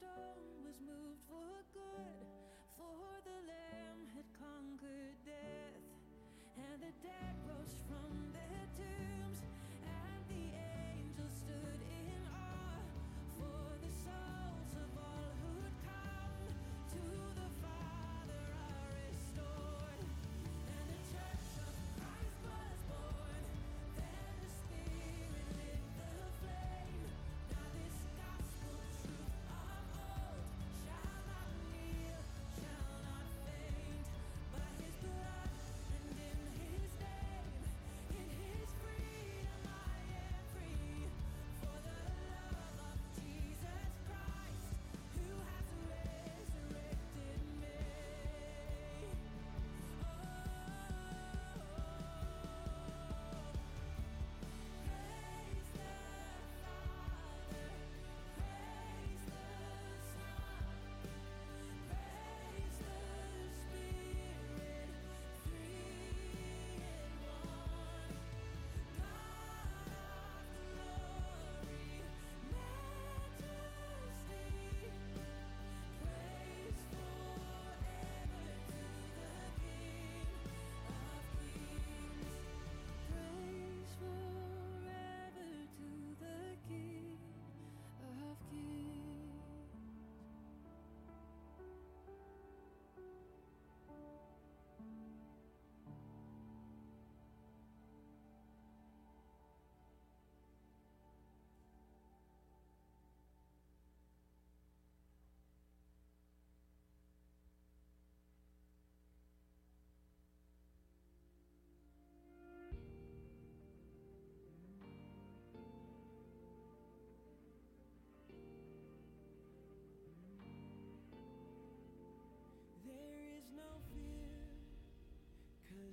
touched.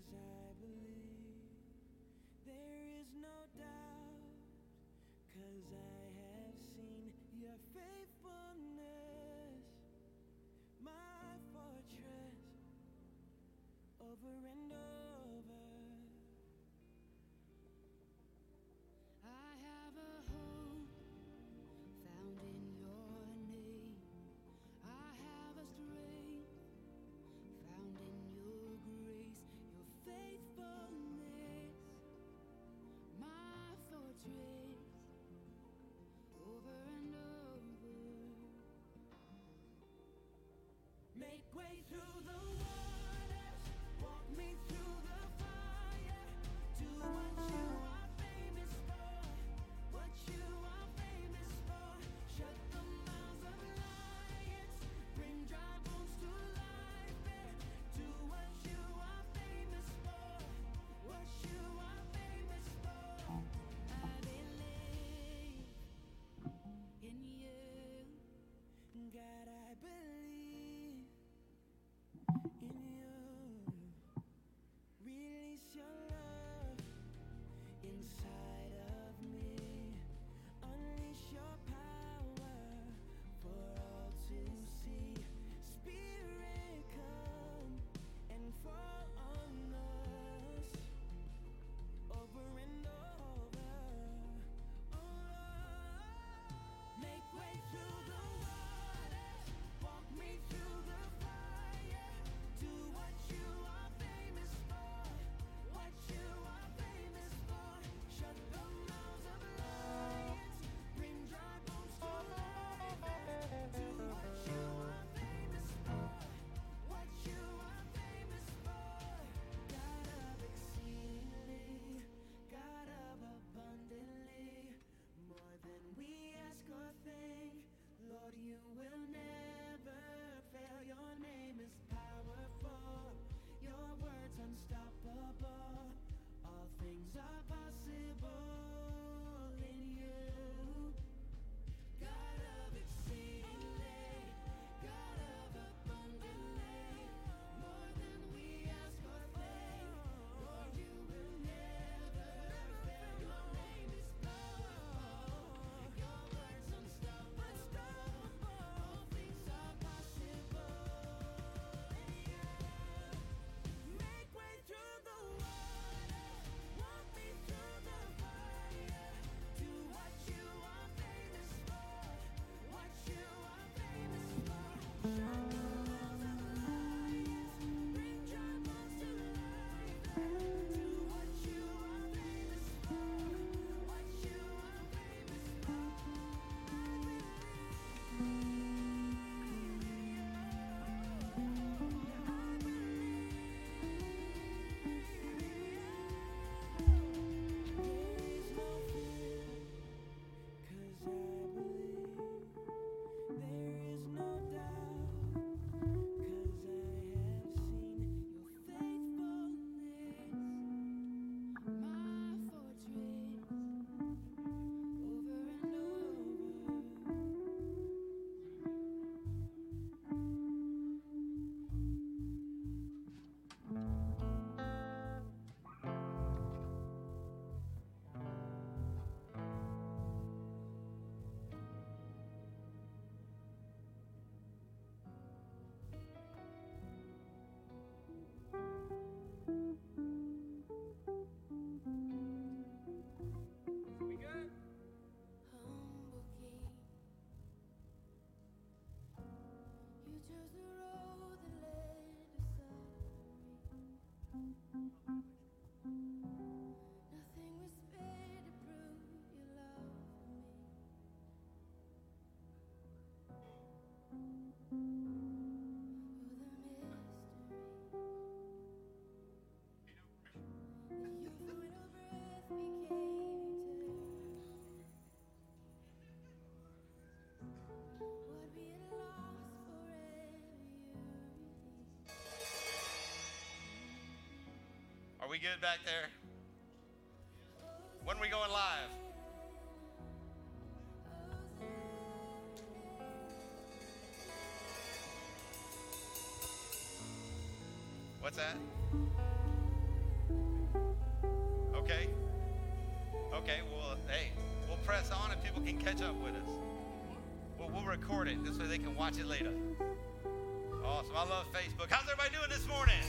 Cause I believe there is no doubt. Cause I have seen your faithfulness, my fortress, over and we good back there? When are we going live? What's that? Okay. Okay, well, hey, we'll press on and people can catch up with us. We'll, we'll record it this way they can watch it later. Awesome. I love Facebook. How's everybody doing this morning?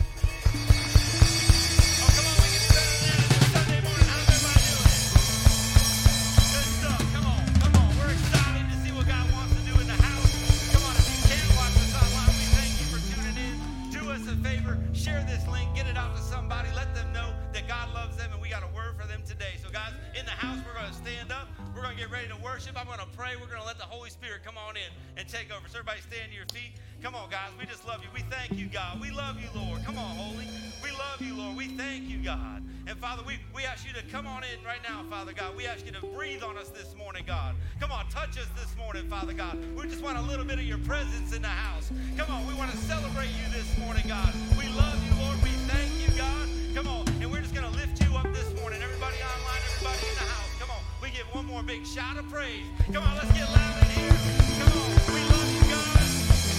Want a little bit of your presence in the house. Come on, we want to celebrate you this morning, God. We love you, Lord. We thank you, God. Come on, and we're just going to lift you up this morning. Everybody online, everybody in the house. Come on, we give one more big shout of praise. Come on, let's get loud in here. Come on, we love you, God.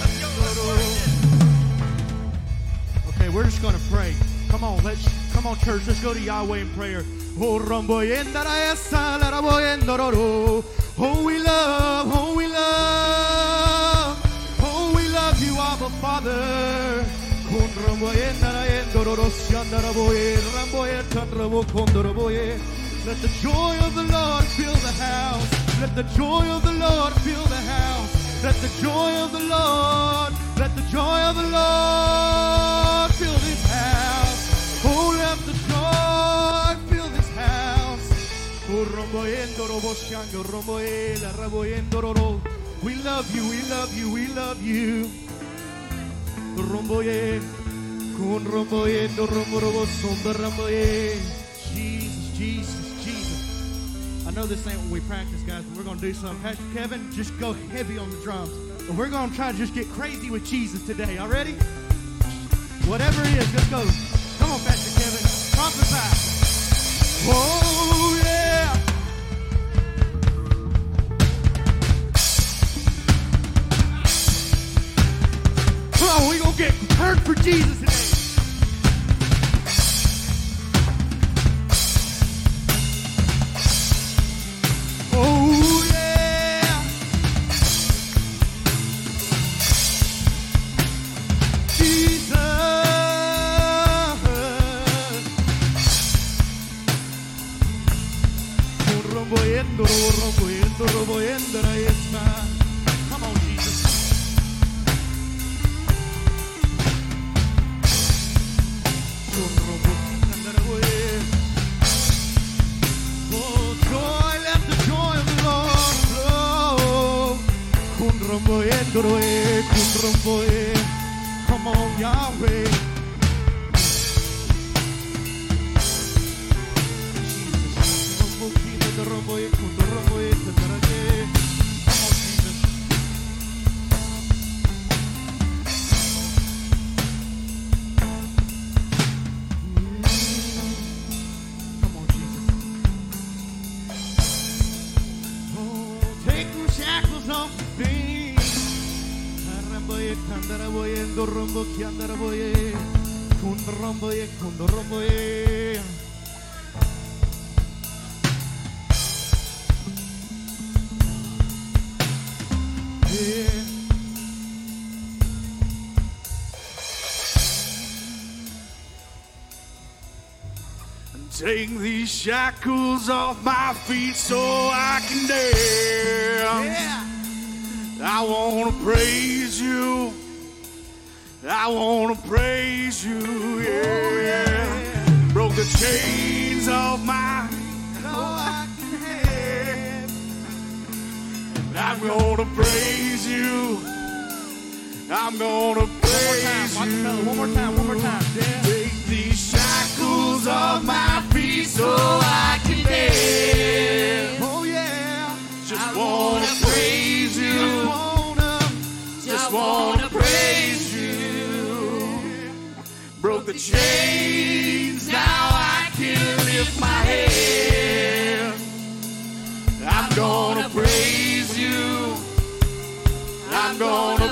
Let's go, let's worship. Okay, we're just going to pray. Come on, let's come on, church. Let's go to Yahweh in prayer. Oh, Let the joy of the Lord fill the house. Let the joy of the Lord fill the house. Let the joy of the Lord, let the joy of the Lord fill this house. Oh, let the joy fill this house. Oh, romboyendo, roboshango, romboela, raboyendo, roro. We love you, we love you, we love you. Romboye, romboye. Jesus, Jesus, Jesus. I know this ain't what we practice, guys, but we're going to do something. Pastor Kevin, just go heavy on the drums. And we're going to try to just get crazy with Jesus today. Y'all ready? Whatever it is, let's go. Come on, Pastor Kevin. Prophesy. Oh, yeah. We're going to get hurt for Jesus ndorombo, kiandaraboye. Kundoromboye, kundoromboye. Yeah. Take these shackles off my feet so I can dance. I want to praise you. I want to praise you, yeah, yeah. Broke the chains off my I'm gonna praise you. I'm gonna praise you. One more time, one more time. Yeah. Take these shackles off my feet so I can dance. Oh yeah. Just I wanna, wanna praise you. Just wanna. Just wanna the chains, now I can lift my head. I'm gonna praise you. I'm gonna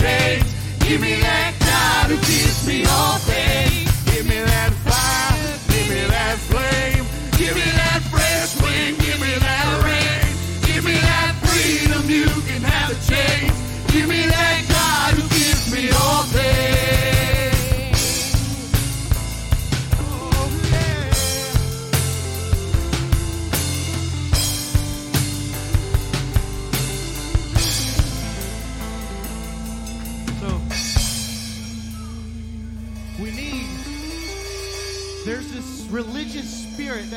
Give me that guy who keeps me all day.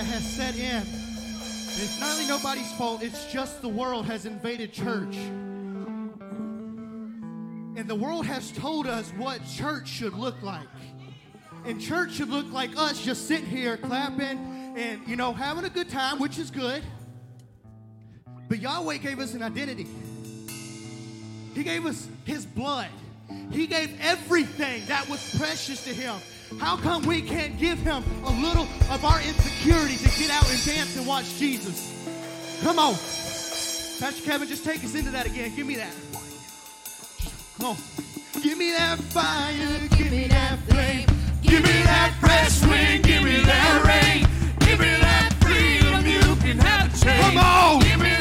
that has set in. It's not really nobody's fault, it's just the world has invaded church. And the world has told us what church should look like. And church should look like us just sitting here clapping and, you know, having a good time, which is good. But Yahweh gave us an identity. He gave us His blood. He gave everything that was precious to Him. How come we can't give him a little of our insecurity to get out and dance and watch Jesus? Come on. Pastor Kevin, just take us into that again. Give me that. Come on. Give me that fire. Give, me that flame. Give me that fresh wind. Give me that rain. Give me that freedom. You can have change. Come on. Give me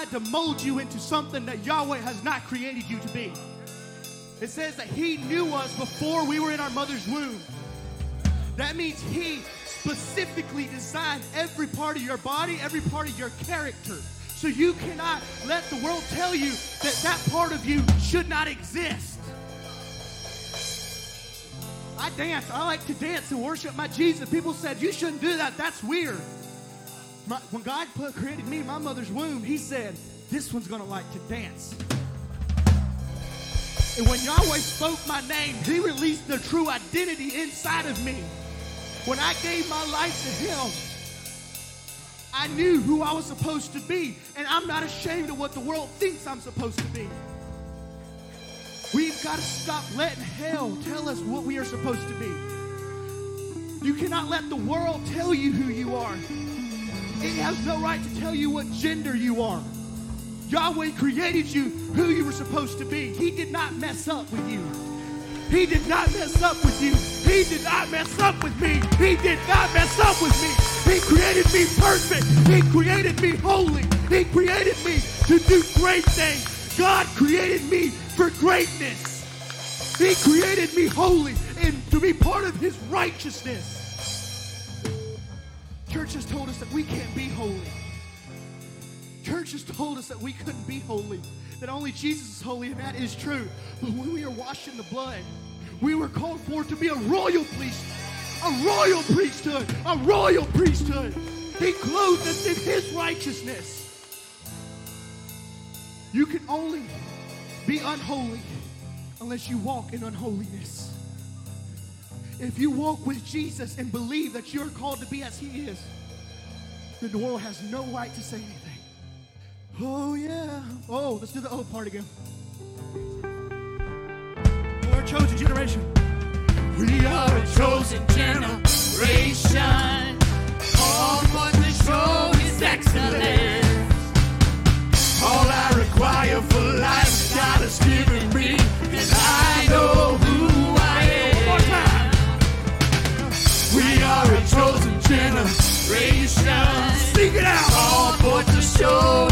Try to mold you into something that Yahweh has not created you to be. It says that He knew us before we were in our mother's womb. That means He specifically designed every part of your body, every part of your character. So you cannot let the world tell you that that part of you should not exist. I dance. I like to dance and worship my Jesus. People said, You shouldn't do that. That's weird. My, when God put, created me in my mother's womb, He said, This one's going to like to dance. And when Yahweh spoke my name, He released the true identity inside of me. When I gave my life to Him, I knew who I was supposed to be, and I'm not ashamed of what the world thinks I'm supposed to be. We've got to stop letting hell tell us what we are supposed to be. You cannot let the world tell you who you are. It has no right to tell you what gender you are. Yahweh created you who you were supposed to be. He did not mess up with you. He did not mess up with you. He did not mess up with me. He did not mess up with me. He created me perfect. He created me holy. He created me to do great things. God created me for greatness. He created me holy and to be part of his righteousness. Church has told us that we can't be holy. Church has told us that we couldn't be holy, that only Jesus is holy, and that is true. But when we are washed in the blood, we were called for to be a royal priesthood, a royal priesthood, a royal priesthood. He clothed us in his righteousness. You can only be unholy unless you walk in unholiness. If you walk with Jesus and believe that you're called to be as he is, then the world has no right to say anything. Oh, yeah. Oh, let's do the oh part again. We're a chosen generation. We are a chosen generation. All for to show his excellence. All I require for life, show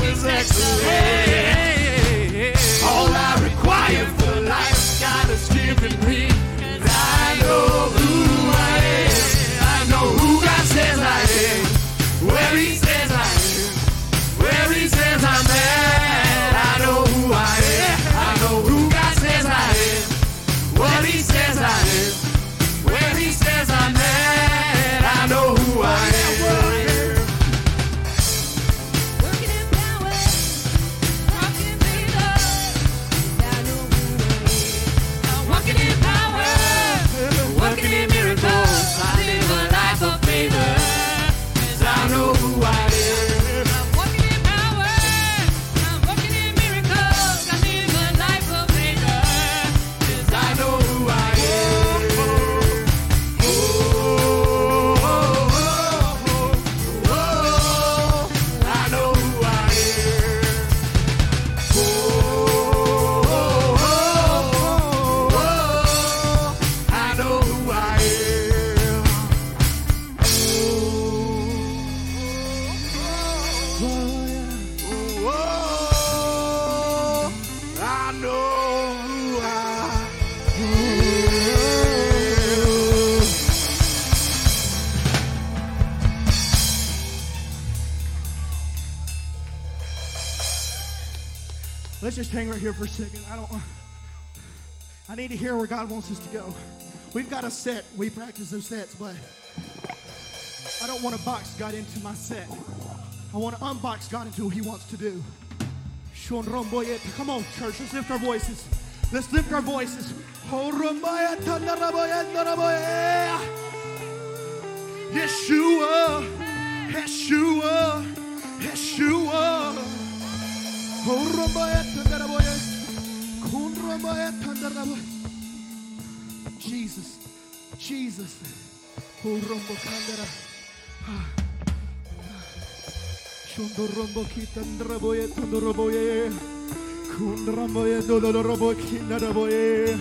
for a second. I don't. I need to hear where God wants us to go. We've got a set. We practice those sets, but I don't want to box God into my set. I want to unbox God into what He wants to do. Come on, church. Let's lift our voices. Let's lift our voices. Oh, romboye, tandaraboye, eh, ndaraboye. Yeshua, Yeshua, Yeshua. Oh, romboye, tandaraboye. Kun romboye, tandaraboye. Jesus, Jesus. Oh, rombo kandara. Shondorombo kitandraboye tandoroboye. Kundraboye dolorobo kinaraboye.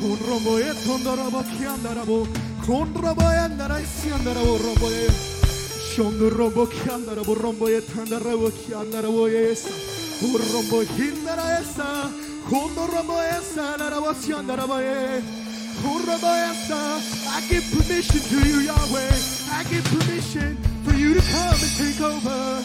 Kunroboye tondorobo kiandarabo. Kunroboye andaraisiandarabo eh, eh, roboye. Shondorobo kiandarabo romboye tandarabo kiandaraboye. Urombo hindaraesa. Kundoroboye sanarabo siandaraboye. Kurabayasa. I give permission to you, Yahweh. I give permission for you to come and take over.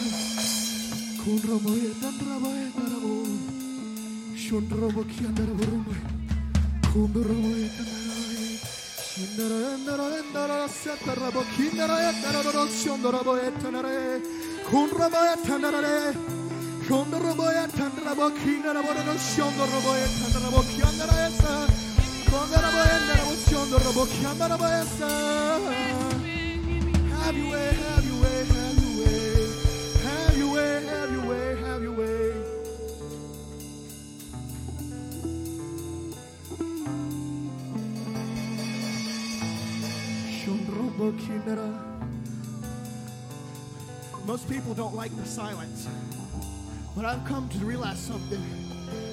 Have your way, have your way, have your way. Have your way, have your way, have your way. Most people don't like the silence. But I've come to realize something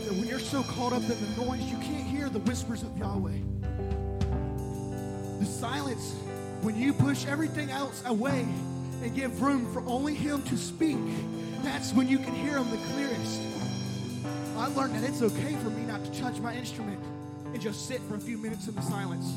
that when you're so caught up in the noise, you can't hear the whispers of Yahweh. The silence, when you push everything else away and give room for only Him to speak, that's when you can hear Him the clearest. I learned that it's okay for me not to touch my instrument and just sit for a few minutes in the silence.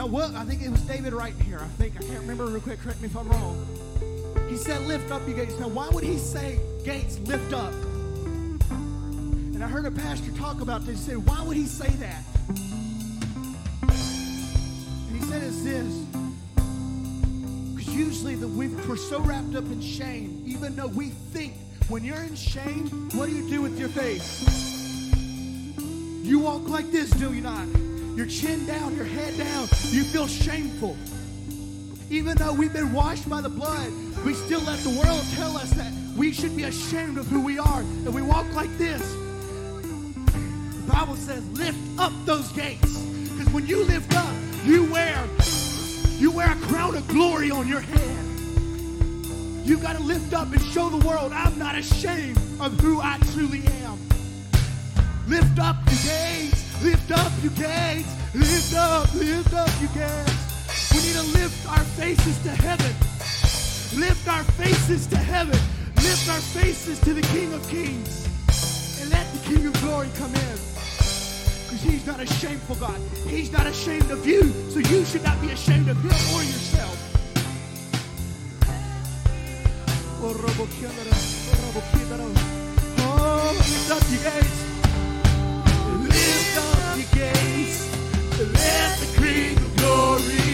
Now, what? I think it was David right here. I think I can't remember real quick. Correct me if I'm wrong. He said, "Lift up, you gates." Now, why would he say, "Gates, lift up"? And I heard a pastor talk about this. He said, "Why would he say that?" And he said, "It's this." Because usually the, we, we're so wrapped up in shame, even though we think when you're in shame, what do you do with your face? You walk like this, do you not? Your chin down, your head down. You feel shameful. Even though we've been washed by the blood, we still let the world tell us that we should be ashamed of who we are. And we walk like this. The Bible says, lift up those gates. Because when you lift up, you wear you wear a crown of glory on your head. You've got to lift up and show the world I'm not ashamed of who I truly am. Lift up lift up your gates, lift up, lift up your gates. We need to lift our faces to heaven. Lift our faces to heaven. Lift our faces to the King of Kings. And let the King of Glory come in. Because he's not a shameful God. He's not ashamed of you. So you should not be ashamed of him or yourself. Oh, oh, oh lift up your gates. Gates. Let the King of Glory.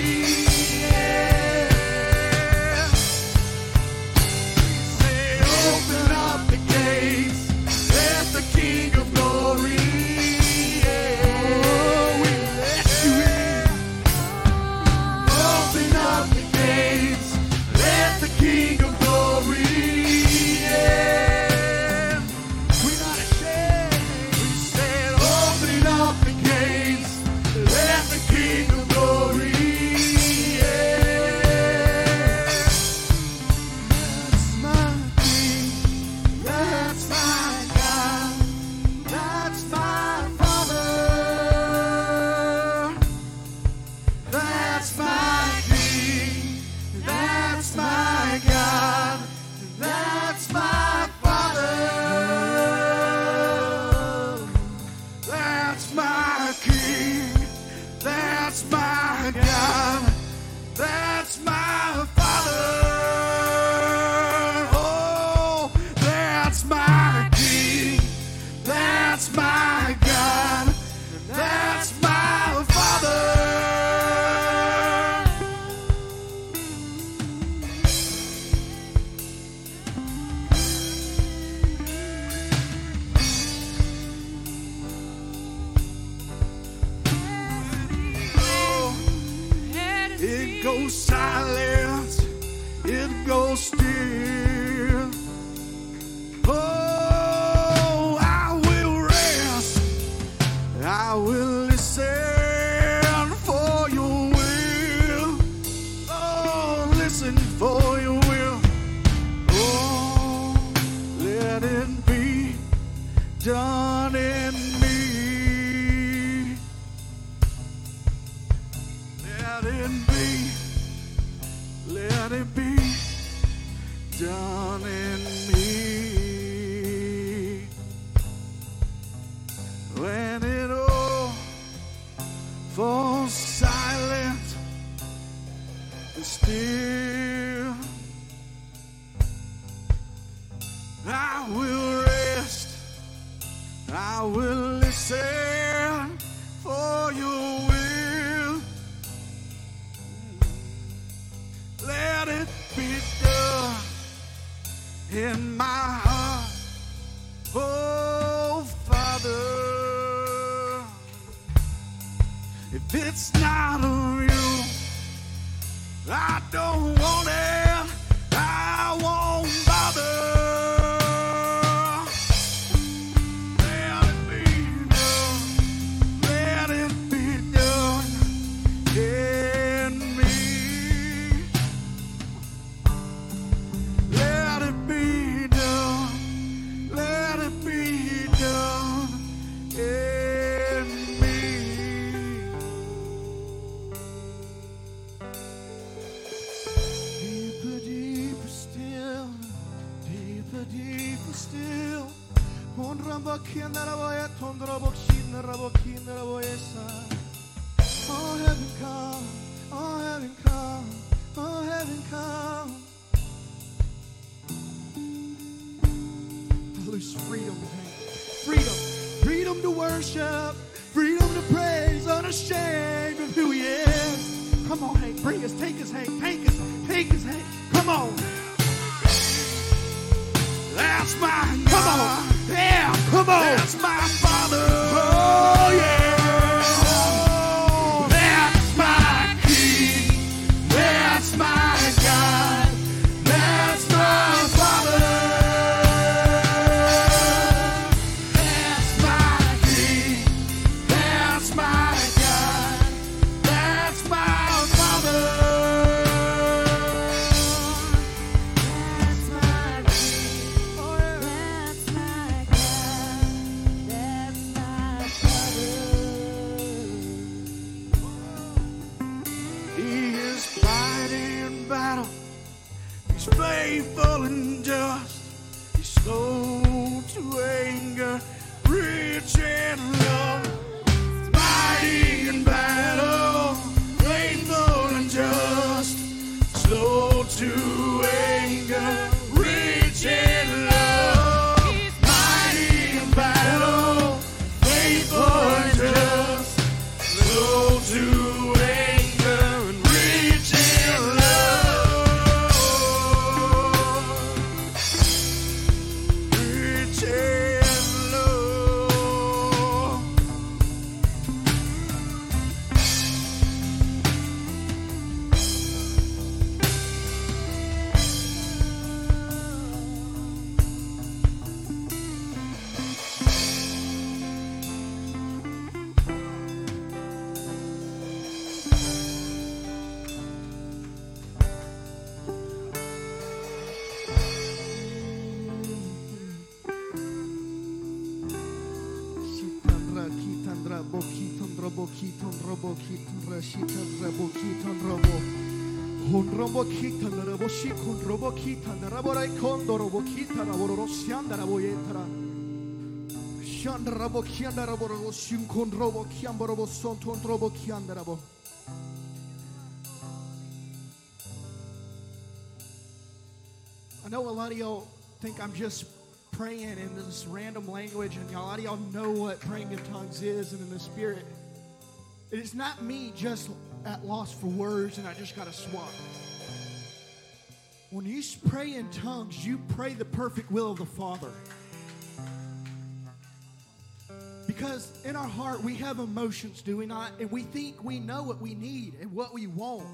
Shikondrobo kitandra borai kondoro bo kitara bororo siandara bo yetara Shandra bo kiandara bororo shinkondrobo kiamboro bo sontondrobo kiandara bo I know a lot of y'all think I'm just praying in this random language, and a lot of y'all know what praying in tongues is and in the spirit. It is not me just at loss for words and I just got to swap. When you pray in tongues, you pray the perfect will of the Father. Because in our heart, we have emotions, do we not? And we think we know what we need and what we want.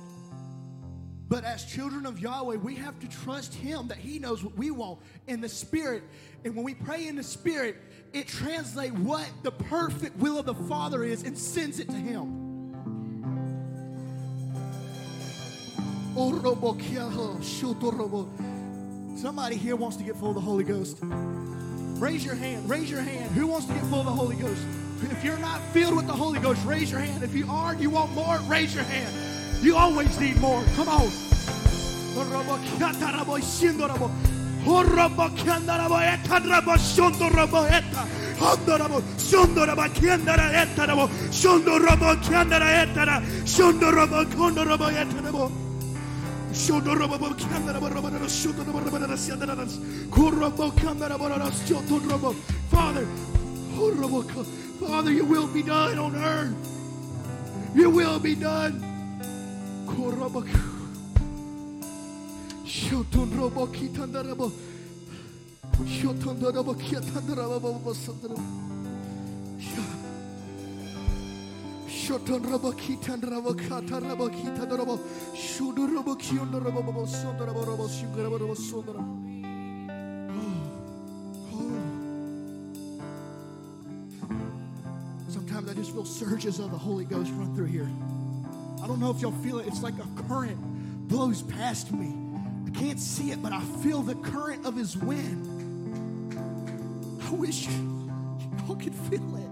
But as children of Yahweh, we have to trust Him that He knows what we want in the Spirit. And when we pray in the Spirit, it translates what the perfect will of the Father is and sends it to Him. Somebody here wants to get full of the Holy Ghost. Raise your hand. Raise your hand. Who wants to get full of the Holy Ghost? If you're not filled with the Holy Ghost, raise your hand. If you are, you want more, raise your hand. You always need more. Come on. Father, Father, your will be done on earth. Your will be done. Shotonrobo Shudurabo kiondarabo robo shingarabo robo sondarabo. Sometimes I just feel surges of the Holy Ghost run through here. I don't know if y'all feel it. It's like a current blows past me. I can't see it, but I feel the current of his wind. I wish y'all could feel it.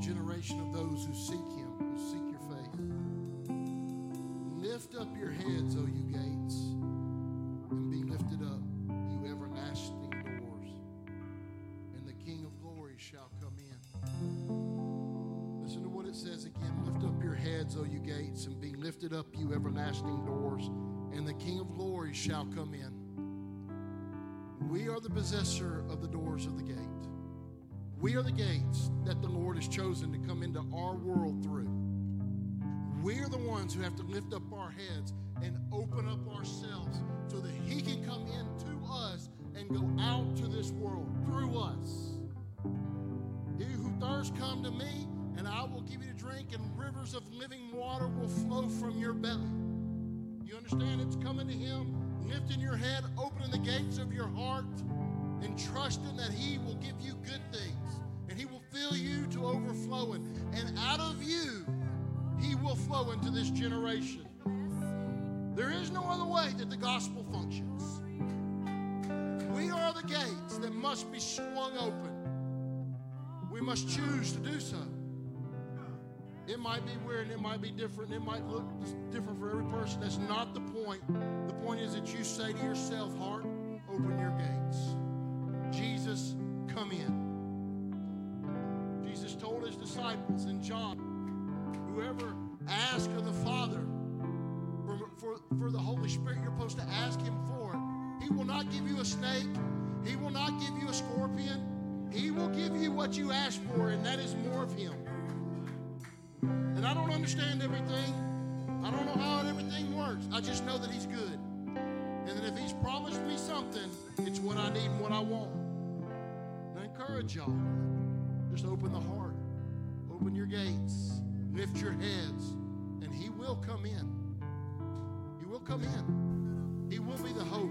generation of those who seek him, who seek your face. Lift up your heads, O you gates, and be lifted up, you everlasting doors, and the King of glory shall come in. Listen to what it says again. Lift up your heads, O you gates, and be lifted up, you everlasting doors, and the King of glory shall come in. We are the possessor of the doors of the gate. We are the gates has chosen to come into our world through. We're the ones who have to lift up our heads and open up ourselves so that He can come into us and go out to this world through us. He who thirsts, come to me, and I will give you to drink, and rivers of living water will flow from your belly. You understand? It's coming to Him, lifting your head, opening the gates of your heart, and trusting that He will give you good things, fill you to overflowing, and out of you, He will flow into this generation. There is no other way that the gospel functions. We are the gates that must be swung open. We must choose to do so. It might be weird it might be different. It might look different for every person. That's not the point. The point is that you say to yourself, heart, open your gates. Jesus, come in. Disciples in John, whoever asks of the Father for, for, for the Holy Spirit, you're supposed to ask him for it. He will not give you a snake. He will not give you a scorpion. He will give you what you ask for, and that is more of him. And I don't understand everything. I don't know how everything works. I just know that he's good. And that if he's promised me something, it's what I need and what I want. And I encourage y'all. Just open the heart. Open your gates. Lift your heads. And he will come in. He will come in. He will be the hope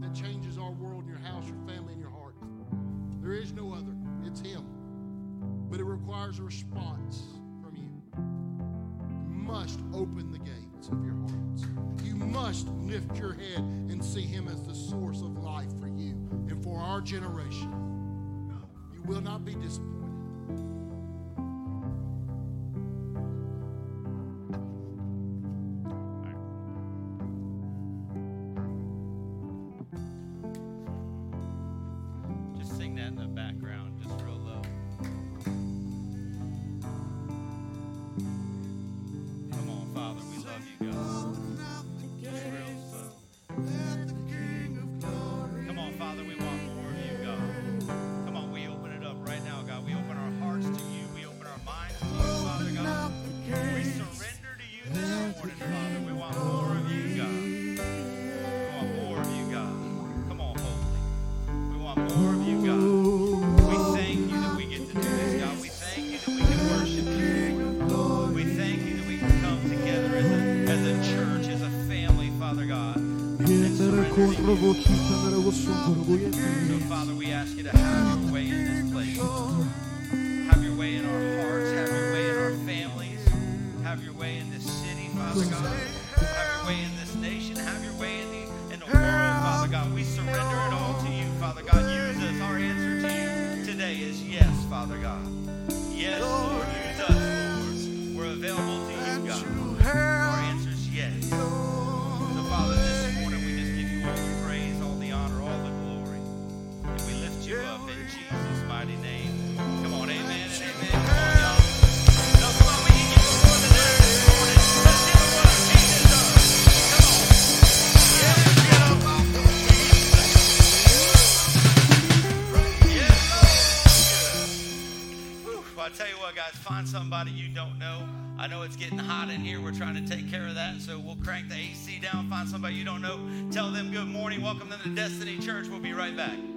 that changes our world your house, your family, and your heart. There is no other. It's him. But it requires a response from you. You must open the gates of your hearts. You must lift your head and see him as the source of life for you and for our generation. You will not be disappointed. So we'll crank the AC down, find somebody you don't know. Tell them good morning. Welcome them to Destiny Church. We'll be right back.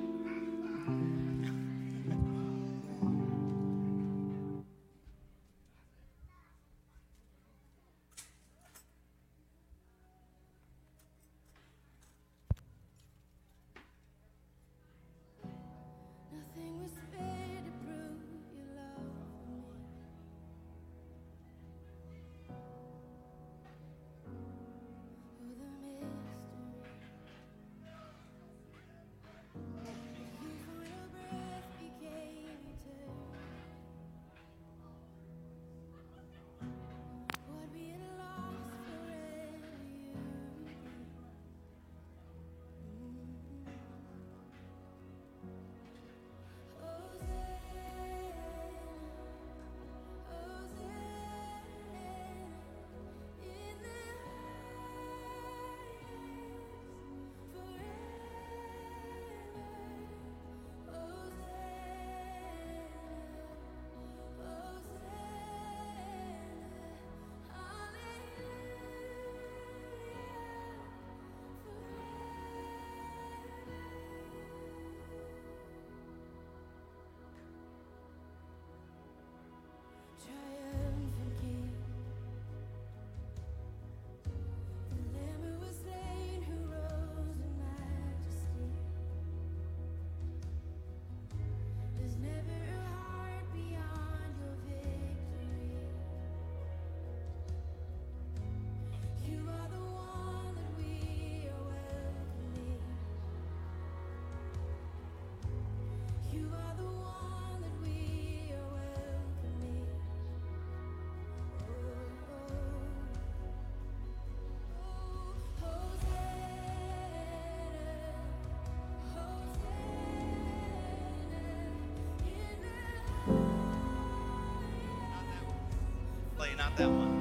That one.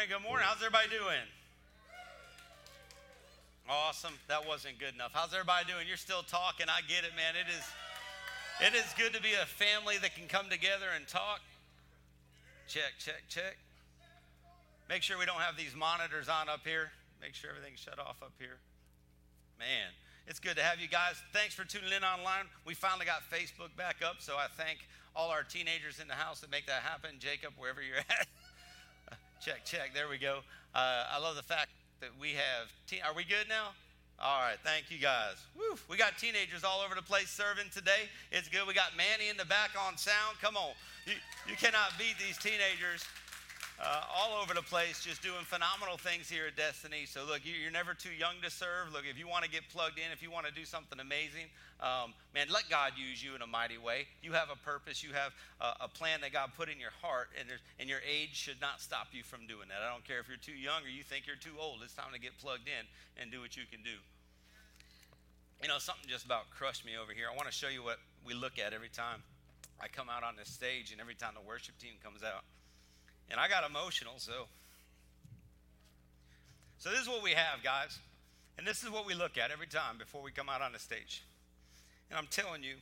Morning. Good morning. How's everybody doing? Awesome. That wasn't good enough. How's everybody doing? You're still talking. I get it, man. It is it is good to be a family that can come together and talk. Check, check, check. Make sure we don't have these monitors on up here. Make sure everything's shut off up here. Man, it's good to have you guys. Thanks for tuning in online. We finally got Facebook back up, so I thank all our teenagers in the house that make that happen. Jacob, wherever you're at. check, check. There we go. Uh, I love the fact that we have. Te- Are we good now? All right, thank you guys. Woo. We got teenagers all over the place serving today. It's good. We got Manny in the back on sound. Come on, you, you cannot beat these teenagers uh, all over the place, just doing phenomenal things here at Destiny. So, look, you- you're never too young to serve. Look, if you want to get plugged in, if you want to do something amazing, um, man, let God use you in a mighty way. You have a purpose, you have a, a plan that God put in your heart, and, and your age should not stop you from doing that. I don't care if you're too young or you think you're too old. It's time to get plugged in and do what you can do. You know, something just about crushed me over here. I want to show you what we look at every time I come out on this stage and every time the worship team comes out. And I got emotional, so. So this is what we have, guys. And this is what we look at every time before we come out on the stage. And I'm telling you,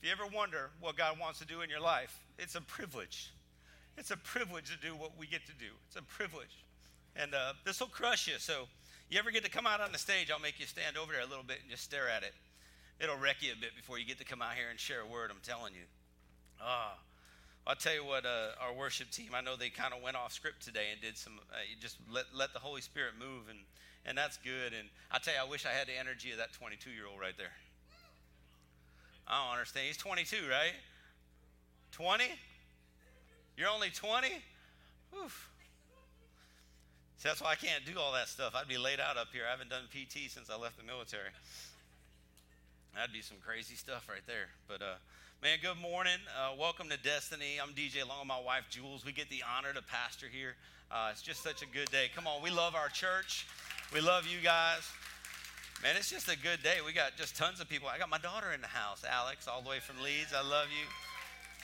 if you ever wonder what God wants to do in your life, it's a privilege. it's a privilege to do what we get to do. It's a privilege. And uh, this will crush you. So, you ever get to come out on the stage, I'll make you stand over there a little bit and just stare at it. It'll wreck you a bit before you get to come out here and share a word, I'm telling you. Ah. I'll tell you what, uh, our worship team, I know they kind of went off script today and did some, uh, just let, let the Holy Spirit move, and, and that's good. And I tell you, I wish I had the energy of that 22 year old right there. I don't understand. He's 22, right? 20? You're only 20? Oof. See, that's why I can't do all that stuff. I'd be laid out up here. I haven't done PT since I left the military. That'd be some crazy stuff right there. But, uh, man, good morning. Uh, welcome to Destiny. I'm DJ with my wife, Jules. We get the honor to pastor here. Uh, it's just such a good day. Come on, we love our church. We love you guys. Man, it's just a good day. We got just tons of people. I got my daughter in the house, Alex, all the way from Leeds. I love you.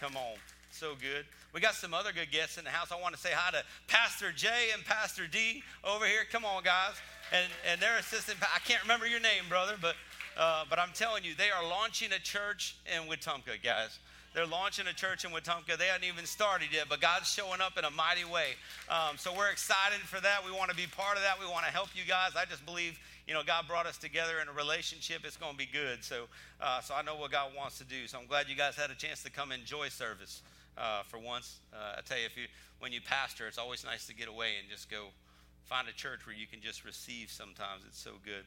Come on. So good. We got some other good guests in the house. I want to say hi to Pastor Jay and Pastor D over here. Come on, guys. And, and their assistant, I can't remember your name, brother, but, uh, but I'm telling you, they are launching a church in Wetumpka, guys. They're launching a church in Wetumpka. They haven't even started yet, but God's showing up in a mighty way. Um, so we're excited for that. We want to be part of that. We want to help you guys. I just believe, you know, God brought us together in a relationship. It's going to be good. So, uh, so I know what God wants to do. So I'm glad you guys had a chance to come enjoy service uh, for once. Uh, I tell you, if you when you pastor, it's always nice to get away and just go find a church where you can just receive. Sometimes it's so good.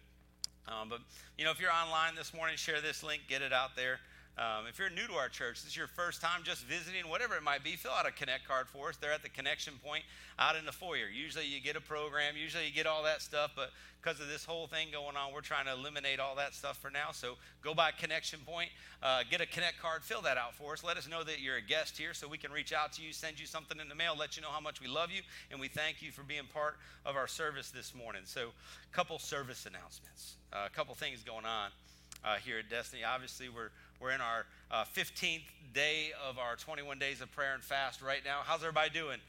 Um, but you know, if you're online this morning, share this link, get it out there. Um, if you're new to our church, this is your first time just visiting, whatever it might be, fill out a Connect card for us. They're at the connection point out in the foyer. Usually you get a program, usually you get all that stuff, but because of this whole thing going on, we're trying to eliminate all that stuff for now. So go by connection point, uh, get a Connect card, fill that out for us. Let us know that you're a guest here so we can reach out to you, send you something in the mail, let you know how much we love you, and we thank you for being part of our service this morning. So, a couple service announcements, uh, a couple things going on uh, here at Destiny. Obviously, we're we're in our uh, 15th day of our 21 days of prayer and fast right now. How's everybody doing?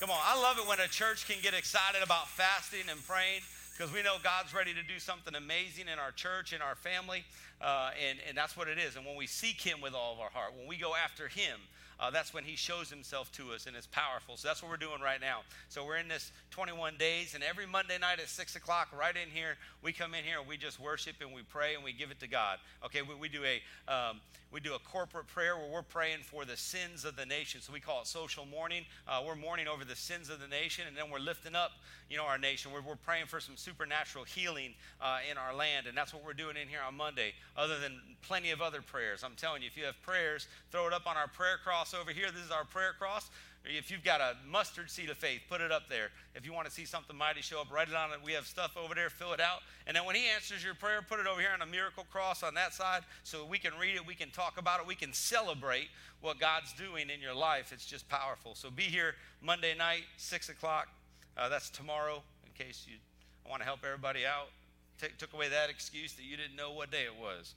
Come on, I love it when a church can get excited about fasting and praying because we know God's ready to do something amazing in our church, in our family, uh, and, and that's what it is. And when we seek Him with all of our heart, when we go after Him, uh, that's when he shows himself to us and it's powerful. So that's what we're doing right now. So we're in this 21 days, and every Monday night at 6 o'clock, right in here, we come in here and we just worship and we pray and we give it to God. Okay, we, we do a um, we do a corporate prayer where we're praying for the sins of the nation. So we call it social mourning. Uh, we're mourning over the sins of the nation, and then we're lifting up, you know, our nation. We're, we're praying for some supernatural healing uh, in our land, and that's what we're doing in here on Monday. Other than plenty of other prayers, I'm telling you, if you have prayers, throw it up on our prayer cross over here. This is our prayer cross. If you've got a mustard seed of faith, put it up there. If you want to see something mighty show up, write it on it. We have stuff over there, fill it out. And then when He answers your prayer, put it over here on a miracle cross on that side so we can read it, we can talk about it, we can celebrate what God's doing in your life. It's just powerful. So be here Monday night, 6 o'clock. Uh, that's tomorrow, in case you I want to help everybody out. Take, took away that excuse that you didn't know what day it was.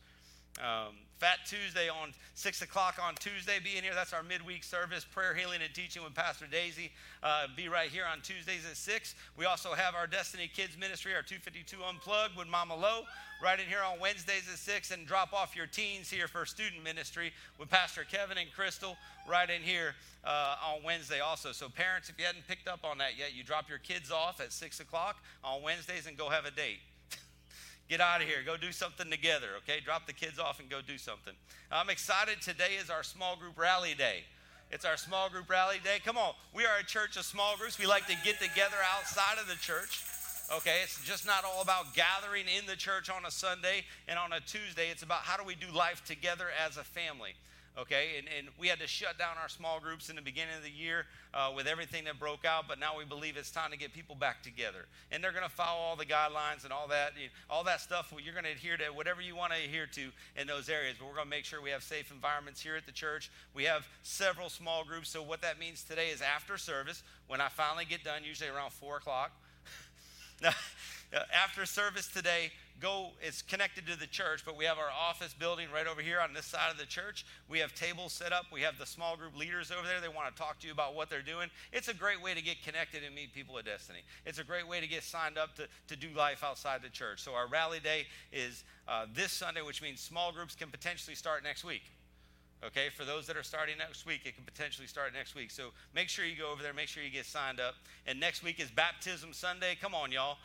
Um, Fat Tuesday on 6 o'clock on Tuesday. Be in here. That's our midweek service, prayer, healing, and teaching with Pastor Daisy. Uh, be right here on Tuesdays at 6. We also have our Destiny Kids Ministry, our 252 Unplugged with Mama Lowe, right in here on Wednesdays at 6. And drop off your teens here for student ministry with Pastor Kevin and Crystal right in here uh, on Wednesday also. So, parents, if you hadn't picked up on that yet, you drop your kids off at 6 o'clock on Wednesdays and go have a date. Get out of here. Go do something together, okay? Drop the kids off and go do something. I'm excited. Today is our small group rally day. It's our small group rally day. Come on. We are a church of small groups. We like to get together outside of the church. Okay, it's just not all about gathering in the church on a Sunday and on a Tuesday. It's about how do we do life together as a family okay? And, and we had to shut down our small groups in the beginning of the year uh, with everything that broke out, but now we believe it's time to get people back together. And they're going to follow all the guidelines and all that, you know, all that stuff. You're going to adhere to whatever you want to adhere to in those areas, but we're going to make sure we have safe environments here at the church. We have several small groups, so what that means today is after service, when I finally get done, usually around 4 o'clock. after service today, go, it's connected to the church, but we have our office building right over here on this side of the church. We have tables set up. We have the small group leaders over there. They want to talk to you about what they're doing. It's a great way to get connected and meet people at Destiny. It's a great way to get signed up to, to do life outside the church. So our rally day is uh, this Sunday, which means small groups can potentially start next week. Okay, for those that are starting next week, it can potentially start next week. So make sure you go over there, make sure you get signed up. And next week is Baptism Sunday. Come on, y'all.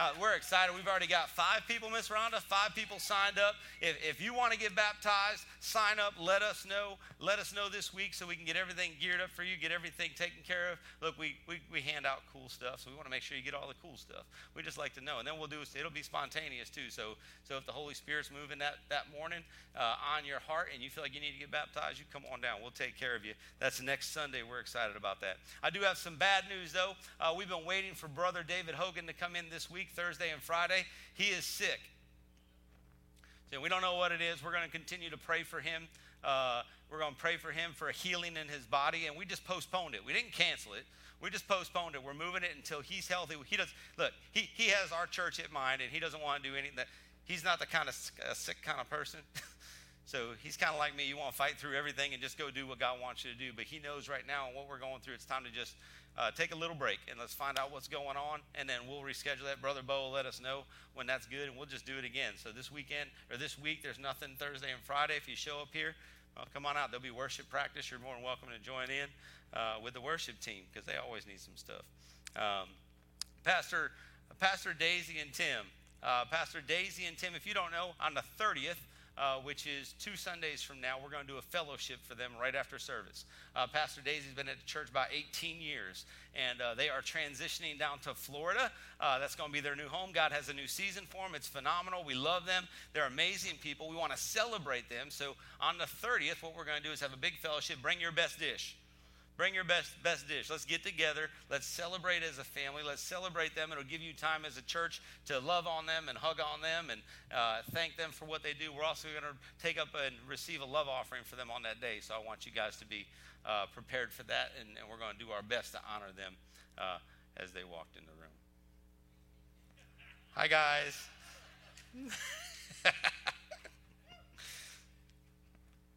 Uh, we're excited. We've already got five people, Miss Rhonda, five people signed up. If, if you want to get baptized, sign up. Let us know. Let us know this week so we can get everything geared up for you, get everything taken care of. Look, we, we, we hand out cool stuff, so we want to make sure you get all the cool stuff. We just like to know. And then we'll do it'll be spontaneous too. So so if the Holy Spirit's moving that, that morning uh, on your heart and you feel like you need to get baptized, you come on down. We'll take care of you. That's next Sunday. We're excited about that. I do have some bad news though. Uh, we've been waiting for Brother David Hogan to come in this week, Thursday and Friday. He is sick. So we don't know what it is. We're going to continue to pray for him. Uh, we're going to pray for him for a healing in his body, and we just postponed it. We didn't cancel it. We just postponed it. We're moving it until he's healthy. He does look. He he has our church in mind, and he doesn't want to do anything. He's not the kind of uh, sick kind of person. so he's kind of like me. You want to fight through everything and just go do what God wants you to do. But he knows right now what we're going through. It's time to just uh, take a little break and let's find out what's going on, and then we'll reschedule that. Brother Bo will let us know when that's good, and we'll just do it again. So this weekend or this week, there's nothing Thursday and Friday. If you show up here, well, come on out. There'll be worship practice. You're more than welcome to join in uh, with the worship team because they always need some stuff. Um, Pastor Pastor Daisy and Tim. Uh, Pastor Daisy and Tim, if you don't know, on the 30th, uh, which is two Sundays from now. We're going to do a fellowship for them right after service. Uh, Pastor Daisy's been at the church about 18 years, and uh, they are transitioning down to Florida. Uh, that's going to be their new home. God has a new season for them. It's phenomenal. We love them. They're amazing people. We want to celebrate them. So on the 30th, what we're going to do is have a big fellowship. Bring your best dish. Bring your best best dish. Let's get together. Let's celebrate as a family. Let's celebrate them. It'll give you time as a church to love on them and hug on them and uh, thank them for what they do. We're also going to take up and receive a love offering for them on that day. So I want you guys to be uh, prepared for that, and, and, we're going to do our best to honor them uh, as they walked in the room. Hi, guys.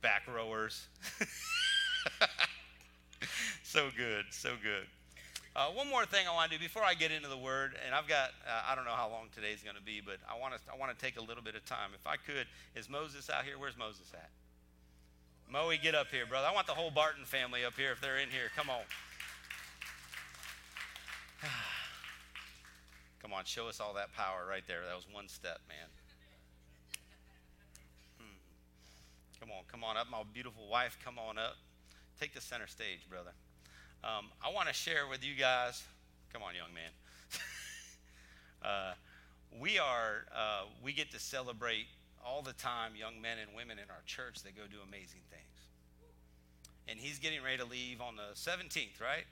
Back rowers. so good, so good. Uh, one more thing I want to do before I get into the word, and I've got uh, I don't know how long today's going to be, but I want to I want to take a little bit of time. If I could, is Moses out here? Where's Moses at? Moe, get up here, brother. I want the whole Barton family up here if they're in here. Come on. Come on, show us all that power right there. That was one step, man. Hmm. Come on, come on up. My beautiful wife, come on up. Take the center stage, brother. Um, I want to share with you guys. Come on, young man. uh, we are. Uh, we get to celebrate all the time young men and women in our church that go do amazing things. And he's getting ready to leave on the 17th, right?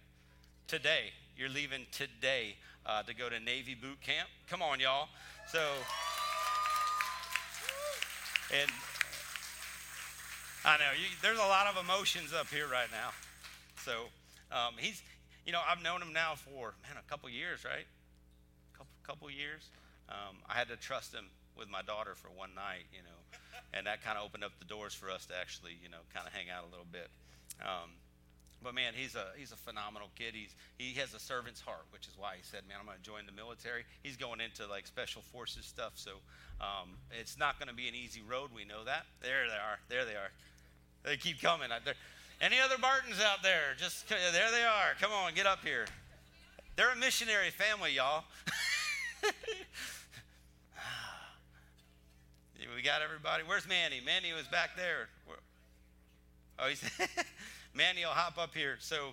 Today. You're leaving today uh, to go to Navy boot camp. Come on, y'all. So, and I know you, there's a lot of emotions up here right now. So um, he's, you know, I've known him now for man a couple years, right? Couple couple years. Um, I had to trust him with my daughter for one night, you know, and that kind of opened up the doors for us to actually, you know, kind of hang out a little bit. Um, but man, he's a he's a phenomenal kid. He's he has a servant's heart, which is why he said, "Man, I'm going to join the military." He's going into like special forces stuff, so um, it's not going to be an easy road. We know that. There they are. There they are. They keep coming. Any other Bartons out there? Just there they are. Come on, get up here. They're a missionary family, y'all. we got everybody. Where's Manny? Manny was back there. Oh, he's Manny will hop up here. So,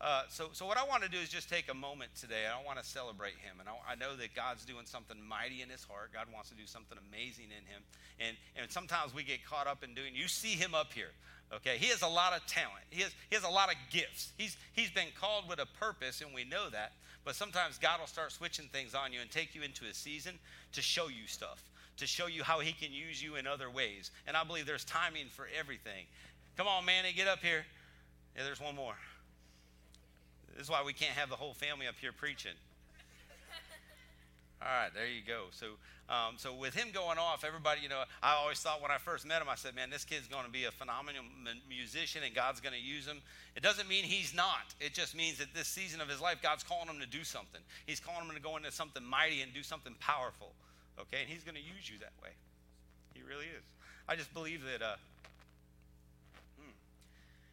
uh, so, so what I want to do is just take a moment today. I want to celebrate him, and I, I, know that God's doing something mighty in his heart. God wants to do something amazing in him, and and sometimes we get caught up in doing. You see him up here, okay? He has a lot of talent. He has he has a lot of gifts. He's he's been called with a purpose, and we know that. But sometimes God will start switching things on you and take you into a season to show you stuff, to show you how He can use you in other ways. And I believe there's timing for everything. Come on, Manny, get up here. Yeah, there's one more. This is why we can't have the whole family up here preaching. All right, there you go. So, um, so with him going off, everybody, you know, I always thought when I first met him, I said, man, this kid's going to be a phenomenal musician and God's going to use him. It doesn't mean he's not. It just means that this season of his life, God's calling him to do something. He's calling him to go into something mighty and do something powerful. Okay, and he's going to use you that way. He really is. I just believe that. Uh, hmm,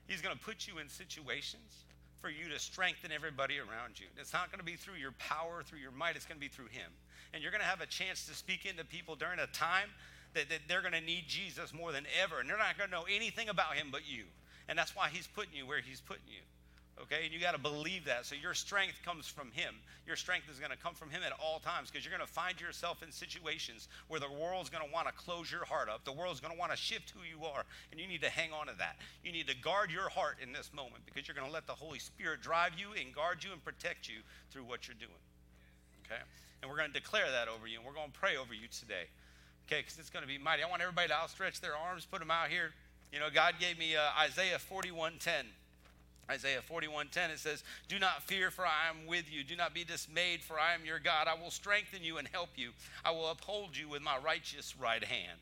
He's going to put you in situations for you to strengthen everybody around you. It's not going to be through your power, through your might, it's going to be through Him. And you're going to have a chance to speak into people during a time that, that they're going to need Jesus more than ever. And they're not going to know anything about Him but you. And that's why He's putting you where He's putting you. Okay, and you got to believe that. So your strength comes from Him. Your strength is going to come from Him at all times because you're going to find yourself in situations where the world's going to want to close your heart up. The world's going to want to shift who you are, and you need to hang on to that. You need to guard your heart in this moment because you're going to let the Holy Spirit drive you and guard you and protect you through what you're doing. Okay, and we're going to declare that over you, and we're going to pray over you today. Okay, because it's going to be mighty. I want everybody to outstretch their arms, put them out here. You know, God gave me uh, Isaiah 41:10. Isaiah 41:10 it says, "Do not fear for I am with you. Do not be dismayed for I am your God. I will strengthen you and help you. I will uphold you with my righteous right hand."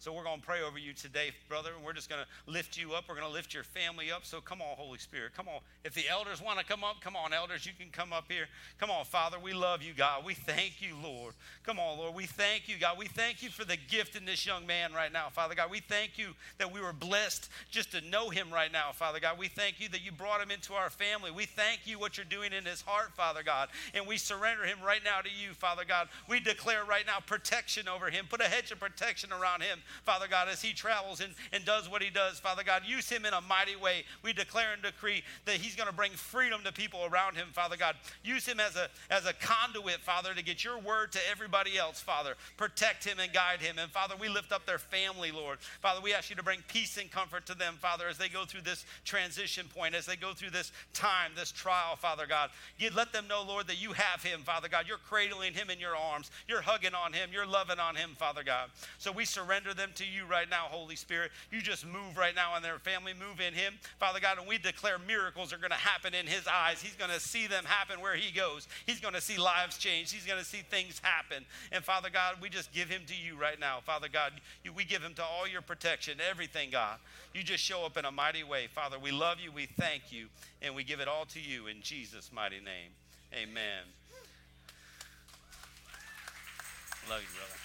So we're going to pray over you today, brother, and we're just going to lift you up. We're going to lift your family up. So come on, Holy Spirit. Come on. If the elders want to come up, come on, elders, you can come up here. Come on, Father. We love you, God. We thank you, Lord. Come on, Lord. We thank you, God. We thank you for the gift in this young man right now, Father God. We thank you that we were blessed just to know him right now, Father God. We thank you that you brought him into our family. We thank you what you're doing in his heart, Father God. And we surrender him right now to you, Father God. We declare right now protection over him. Put a hedge of protection around him, Father God, as he travels and, and does what he does, Father God. Use him in a mighty way. We declare and decree that he's going to bring freedom to people around him, Father God. Use him as a, as a conduit, Father, to get your word to everybody else, Father. Protect him and guide him. And Father, we lift up their family, Lord. Father, we ask you to bring peace and comfort to them, Father, as they go through this transition point, as they go through this time, this trial, Father God. You let them know, Lord, that you have him, Father God. You're cradling him in your arms. You're hugging on him. You're loving on him, Father God. So we surrender them to you right now, Holy Spirit. You just move right now in their family, move in him, Father God, and we declare miracles are going to happen in his eyes. He's going to see them happen where he goes. He's going to see lives change. He's going to see things happen. And Father God, we just give him to you right now. Father God, you, we give him to all your protection, everything, God. You just show up in a mighty way. Father, we love you, we thank you, and we give it all to you in Jesus' mighty name. Amen. Love you, brother.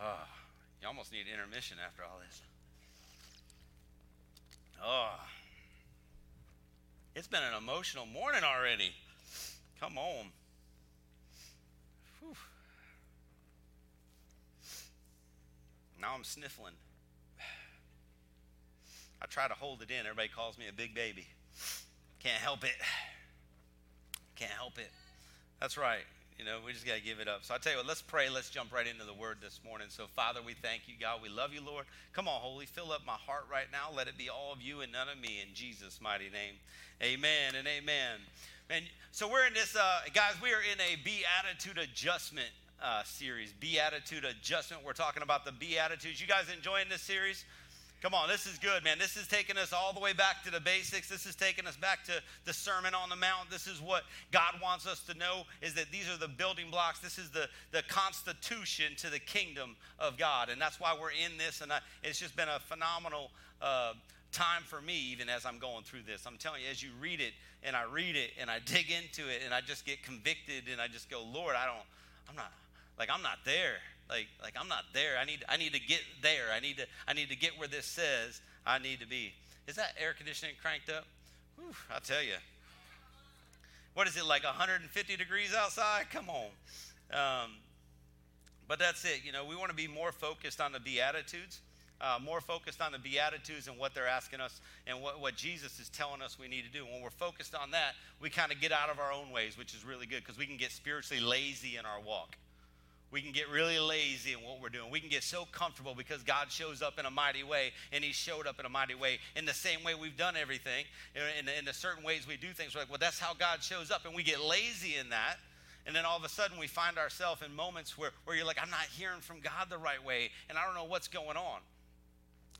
Oh, you almost need intermission after all this. Oh, it's been an emotional morning already. Come on. Whew. Now I'm sniffling. I try to hold it in. Everybody calls me a big baby. Can't help it. Can't help it. That's right. You know, we just got to give it up. So I tell you what, let's pray. Let's jump right into the word this morning. So, Father, we thank you, God. We love you, Lord. Come on, Holy, fill up my heart right now. Let it be all of you and none of me in Jesus' mighty name. Amen and amen. And so we're in this, uh, guys, we are in a Beatitude adjustment uh, series. Beatitude adjustment. We're talking about the Beatitudes. You guys enjoying this series? Come on, this is good, man. This is taking us all the way back to the basics. This is taking us back to the Sermon on the Mount. This is what God wants us to know is that these are the building blocks. This is the, the constitution to the kingdom of God. And that's why we're in this. And I, it's just been a phenomenal uh, time for me, even as I'm going through this. I'm telling you, as you read it and I read it and I dig into it and I just get convicted and I just go, Lord, I don't, I'm not, like, I'm not there like like i'm not there. I need i need to get there. I need to i need to get where this says i need to be. Is that air conditioning cranked up? Whew, i tell you what is it like 150 degrees outside? Come on. Um, but that's it. You know we want to be more focused on the beatitudes uh, more focused on the beatitudes and what they're asking us and what, what jesus is telling us we need to do. When we're focused on that we kind of get out of our own ways which is really good because we can get spiritually lazy in our walk we can get really lazy in what we're doing. We can get so comfortable because God shows up in a mighty way, and He showed up in a mighty way in the same way we've done everything. In, in the certain ways we do things, we're like, well, that's how God shows up, and we get lazy in that. And then all of a sudden, we find ourselves in moments where, where you're like, I'm not hearing from God the right way, and I don't know what's going on.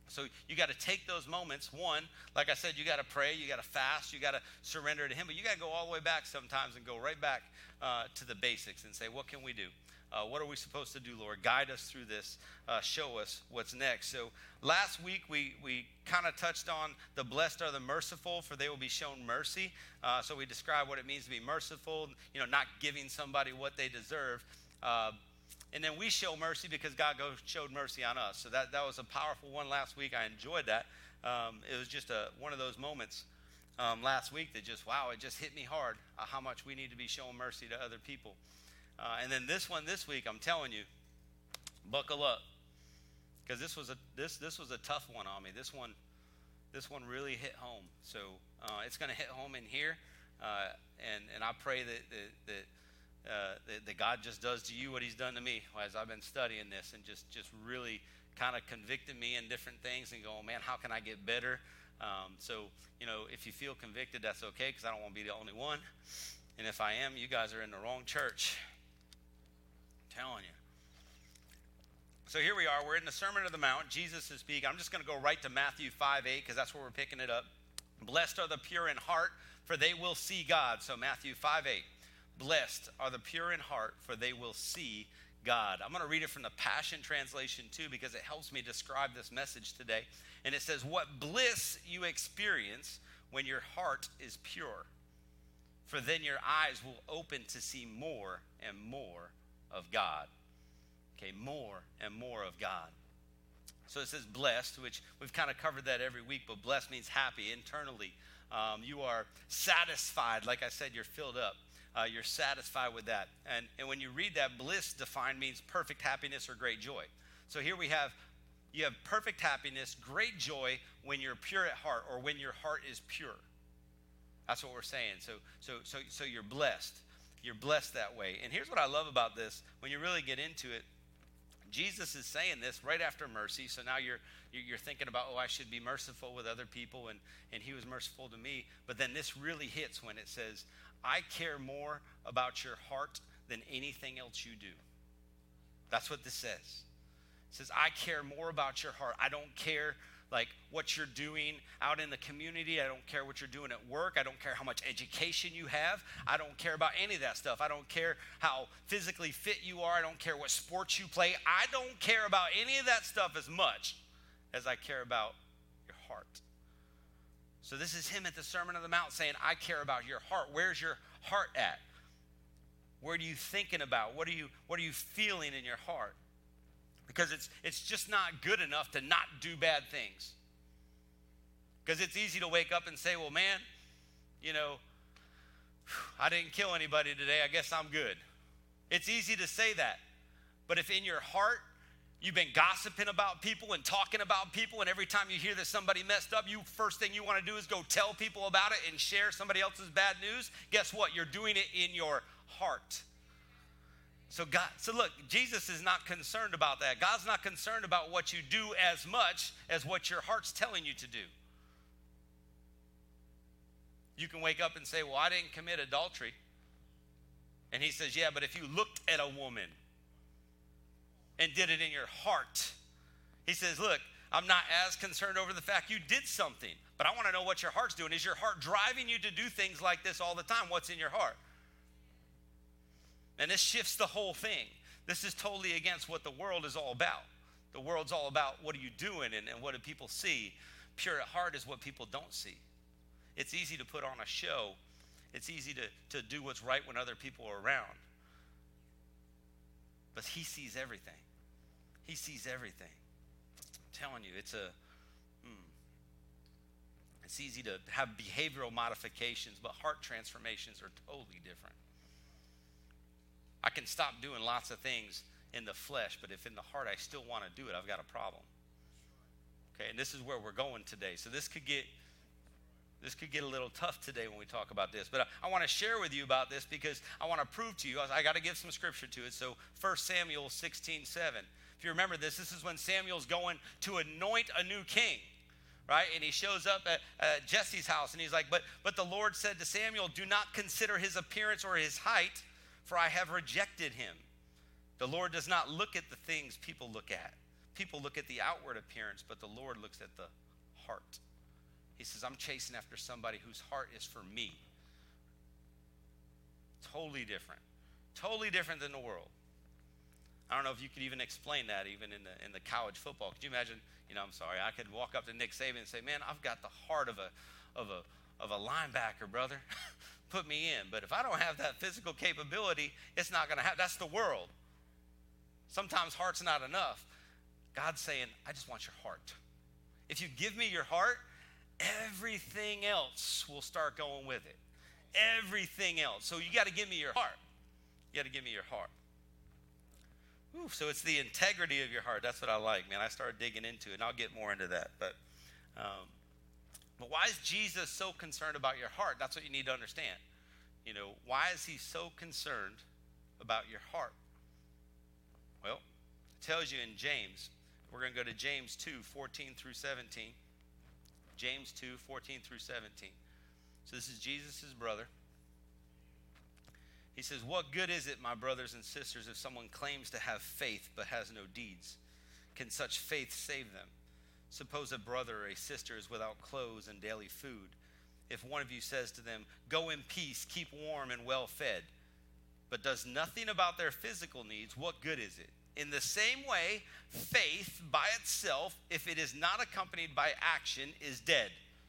So you got to take those moments. One, like I said, you got to pray, you got to fast, you got to surrender to Him, but you got to go all the way back sometimes and go right back uh, to the basics and say, what can we do? Uh, what are we supposed to do, Lord? Guide us through this. Uh, show us what's next. So last week we, we kind of touched on the blessed are the merciful, for they will be shown mercy. Uh, so we described what it means to be merciful, you know, not giving somebody what they deserve. Uh, and then we show mercy because God showed mercy on us. So that, that was a powerful one last week. I enjoyed that. Um, it was just a, one of those moments um, last week that just, wow, it just hit me hard uh, how much we need to be showing mercy to other people. Uh, and then this one this week, I'm telling you, buckle up. Because this was a this this was a tough one on me. This one this one really hit home. So uh, it's going to hit home in here, uh, and and I pray that that that, uh, that, that God just does to you what He's done to me as I've been studying this, and just just really kind of convicted me in different things, and going, man, how can I get better? Um, so you know, if you feel convicted, that's okay, because I don't want to be the only one. And if I am, you guys are in the wrong church. Telling you. So here we are. We're in the Sermon of the Mount. Jesus is speaking. I'm just going to go right to Matthew 5 8 because that's where we're picking it up. Blessed are the pure in heart, for they will see God. So Matthew 5 8. Blessed are the pure in heart, for they will see God. I'm going to read it from the Passion Translation too because it helps me describe this message today. And it says, What bliss you experience when your heart is pure, for then your eyes will open to see more and more of God. Okay, more and more of God. So it says blessed, which we've kind of covered that every week, but blessed means happy internally. Um, you are satisfied. Like I said, you're filled up. Uh, you're satisfied with that. And, and when you read that, bliss defined means perfect happiness or great joy. So here we have you have perfect happiness, great joy when you're pure at heart or when your heart is pure. That's what we're saying. So so so so you're blessed. You're blessed that way. And here's what I love about this when you really get into it Jesus is saying this right after mercy. So now you're you're thinking about, oh, I should be merciful with other people, and and He was merciful to me. But then this really hits when it says, I care more about your heart than anything else you do. That's what this says. It says, I care more about your heart. I don't care like what you're doing out in the community. I don't care what you're doing at work. I don't care how much education you have. I don't care about any of that stuff. I don't care how physically fit you are. I don't care what sports you play. I don't care about any of that stuff as much as I care about your heart. So this is him at the Sermon on the Mount saying, I care about your heart. Where's your heart at? What are you thinking about? What are you what are you feeling in your heart? Because it's, it's just not good enough to not do bad things. Because it's easy to wake up and say, well, man, you know, I didn't kill anybody today. I guess I'm good. It's easy to say that. But if in your heart you've been gossiping about people and talking about people, and every time you hear that somebody messed up, you first thing you want to do is go tell people about it and share somebody else's bad news, guess what? You're doing it in your heart. So God, so look, Jesus is not concerned about that. God's not concerned about what you do as much as what your heart's telling you to do. You can wake up and say, "Well, I didn't commit adultery." And he says, "Yeah, but if you looked at a woman and did it in your heart." He says, "Look, I'm not as concerned over the fact you did something, but I want to know what your heart's doing. Is your heart driving you to do things like this all the time? What's in your heart?" And this shifts the whole thing. This is totally against what the world is all about. The world's all about what are you doing and, and what do people see. Pure at heart is what people don't see. It's easy to put on a show, it's easy to, to do what's right when other people are around. But he sees everything. He sees everything. I'm telling you, it's a. Hmm. it's easy to have behavioral modifications, but heart transformations are totally different. I can stop doing lots of things in the flesh, but if in the heart I still want to do it, I've got a problem. Okay, and this is where we're going today. So this could get this could get a little tough today when we talk about this, but I, I want to share with you about this because I want to prove to you. I, I got to give some scripture to it. So 1 Samuel 16, 7. If you remember this, this is when Samuel's going to anoint a new king right? And he shows up at, at, Jesse's house and he's like, but, but the Lord said to Samuel, Do not consider his appearance or his height, for I have rejected him. The Lord does not look at the things people look at. People look at the outward appearance, but the Lord looks at the heart. He says, I'm chasing after somebody whose heart is for me. Totally different. Totally different than the world. I don't know if you could even explain that even in the in the college football. Could you imagine, you know, I'm sorry, I could walk up to Nick Saban and say, Man, I've got the heart of a of a of a linebacker, brother. put me in. But if I don't have that physical capability, it's not going to happen. That's the world. Sometimes heart's not enough. God's saying, I just want your heart. If you give me your heart, everything else will start going with it. Everything else. So you got to give me your heart. You got to give me your heart. Ooh, so it's the integrity of your heart. That's what I like, man. I started digging into it, and I'll get more into that. But, um, but why is Jesus so concerned about your heart? That's what you need to understand. You know, why is he so concerned about your heart? Well, it tells you in James. We're going to go to James 2 14 through 17. James 2 14 through 17. So this is Jesus' brother. He says, What good is it, my brothers and sisters, if someone claims to have faith but has no deeds? Can such faith save them? Suppose a brother or a sister is without clothes and daily food. If one of you says to them, Go in peace, keep warm and well fed, but does nothing about their physical needs, what good is it? In the same way, faith by itself, if it is not accompanied by action, is dead.